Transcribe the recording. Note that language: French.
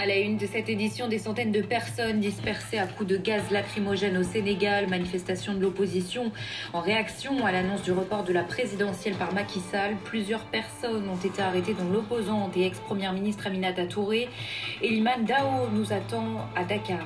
À la une de cette édition, des centaines de personnes dispersées à coups de gaz lacrymogène au Sénégal, manifestation de l'opposition en réaction à l'annonce du report de la présidentielle par Macky Sall. Plusieurs personnes ont été arrêtées, dont l'opposante et ex-première ministre Aminata Touré. Eliman Dao nous attend à Dakar.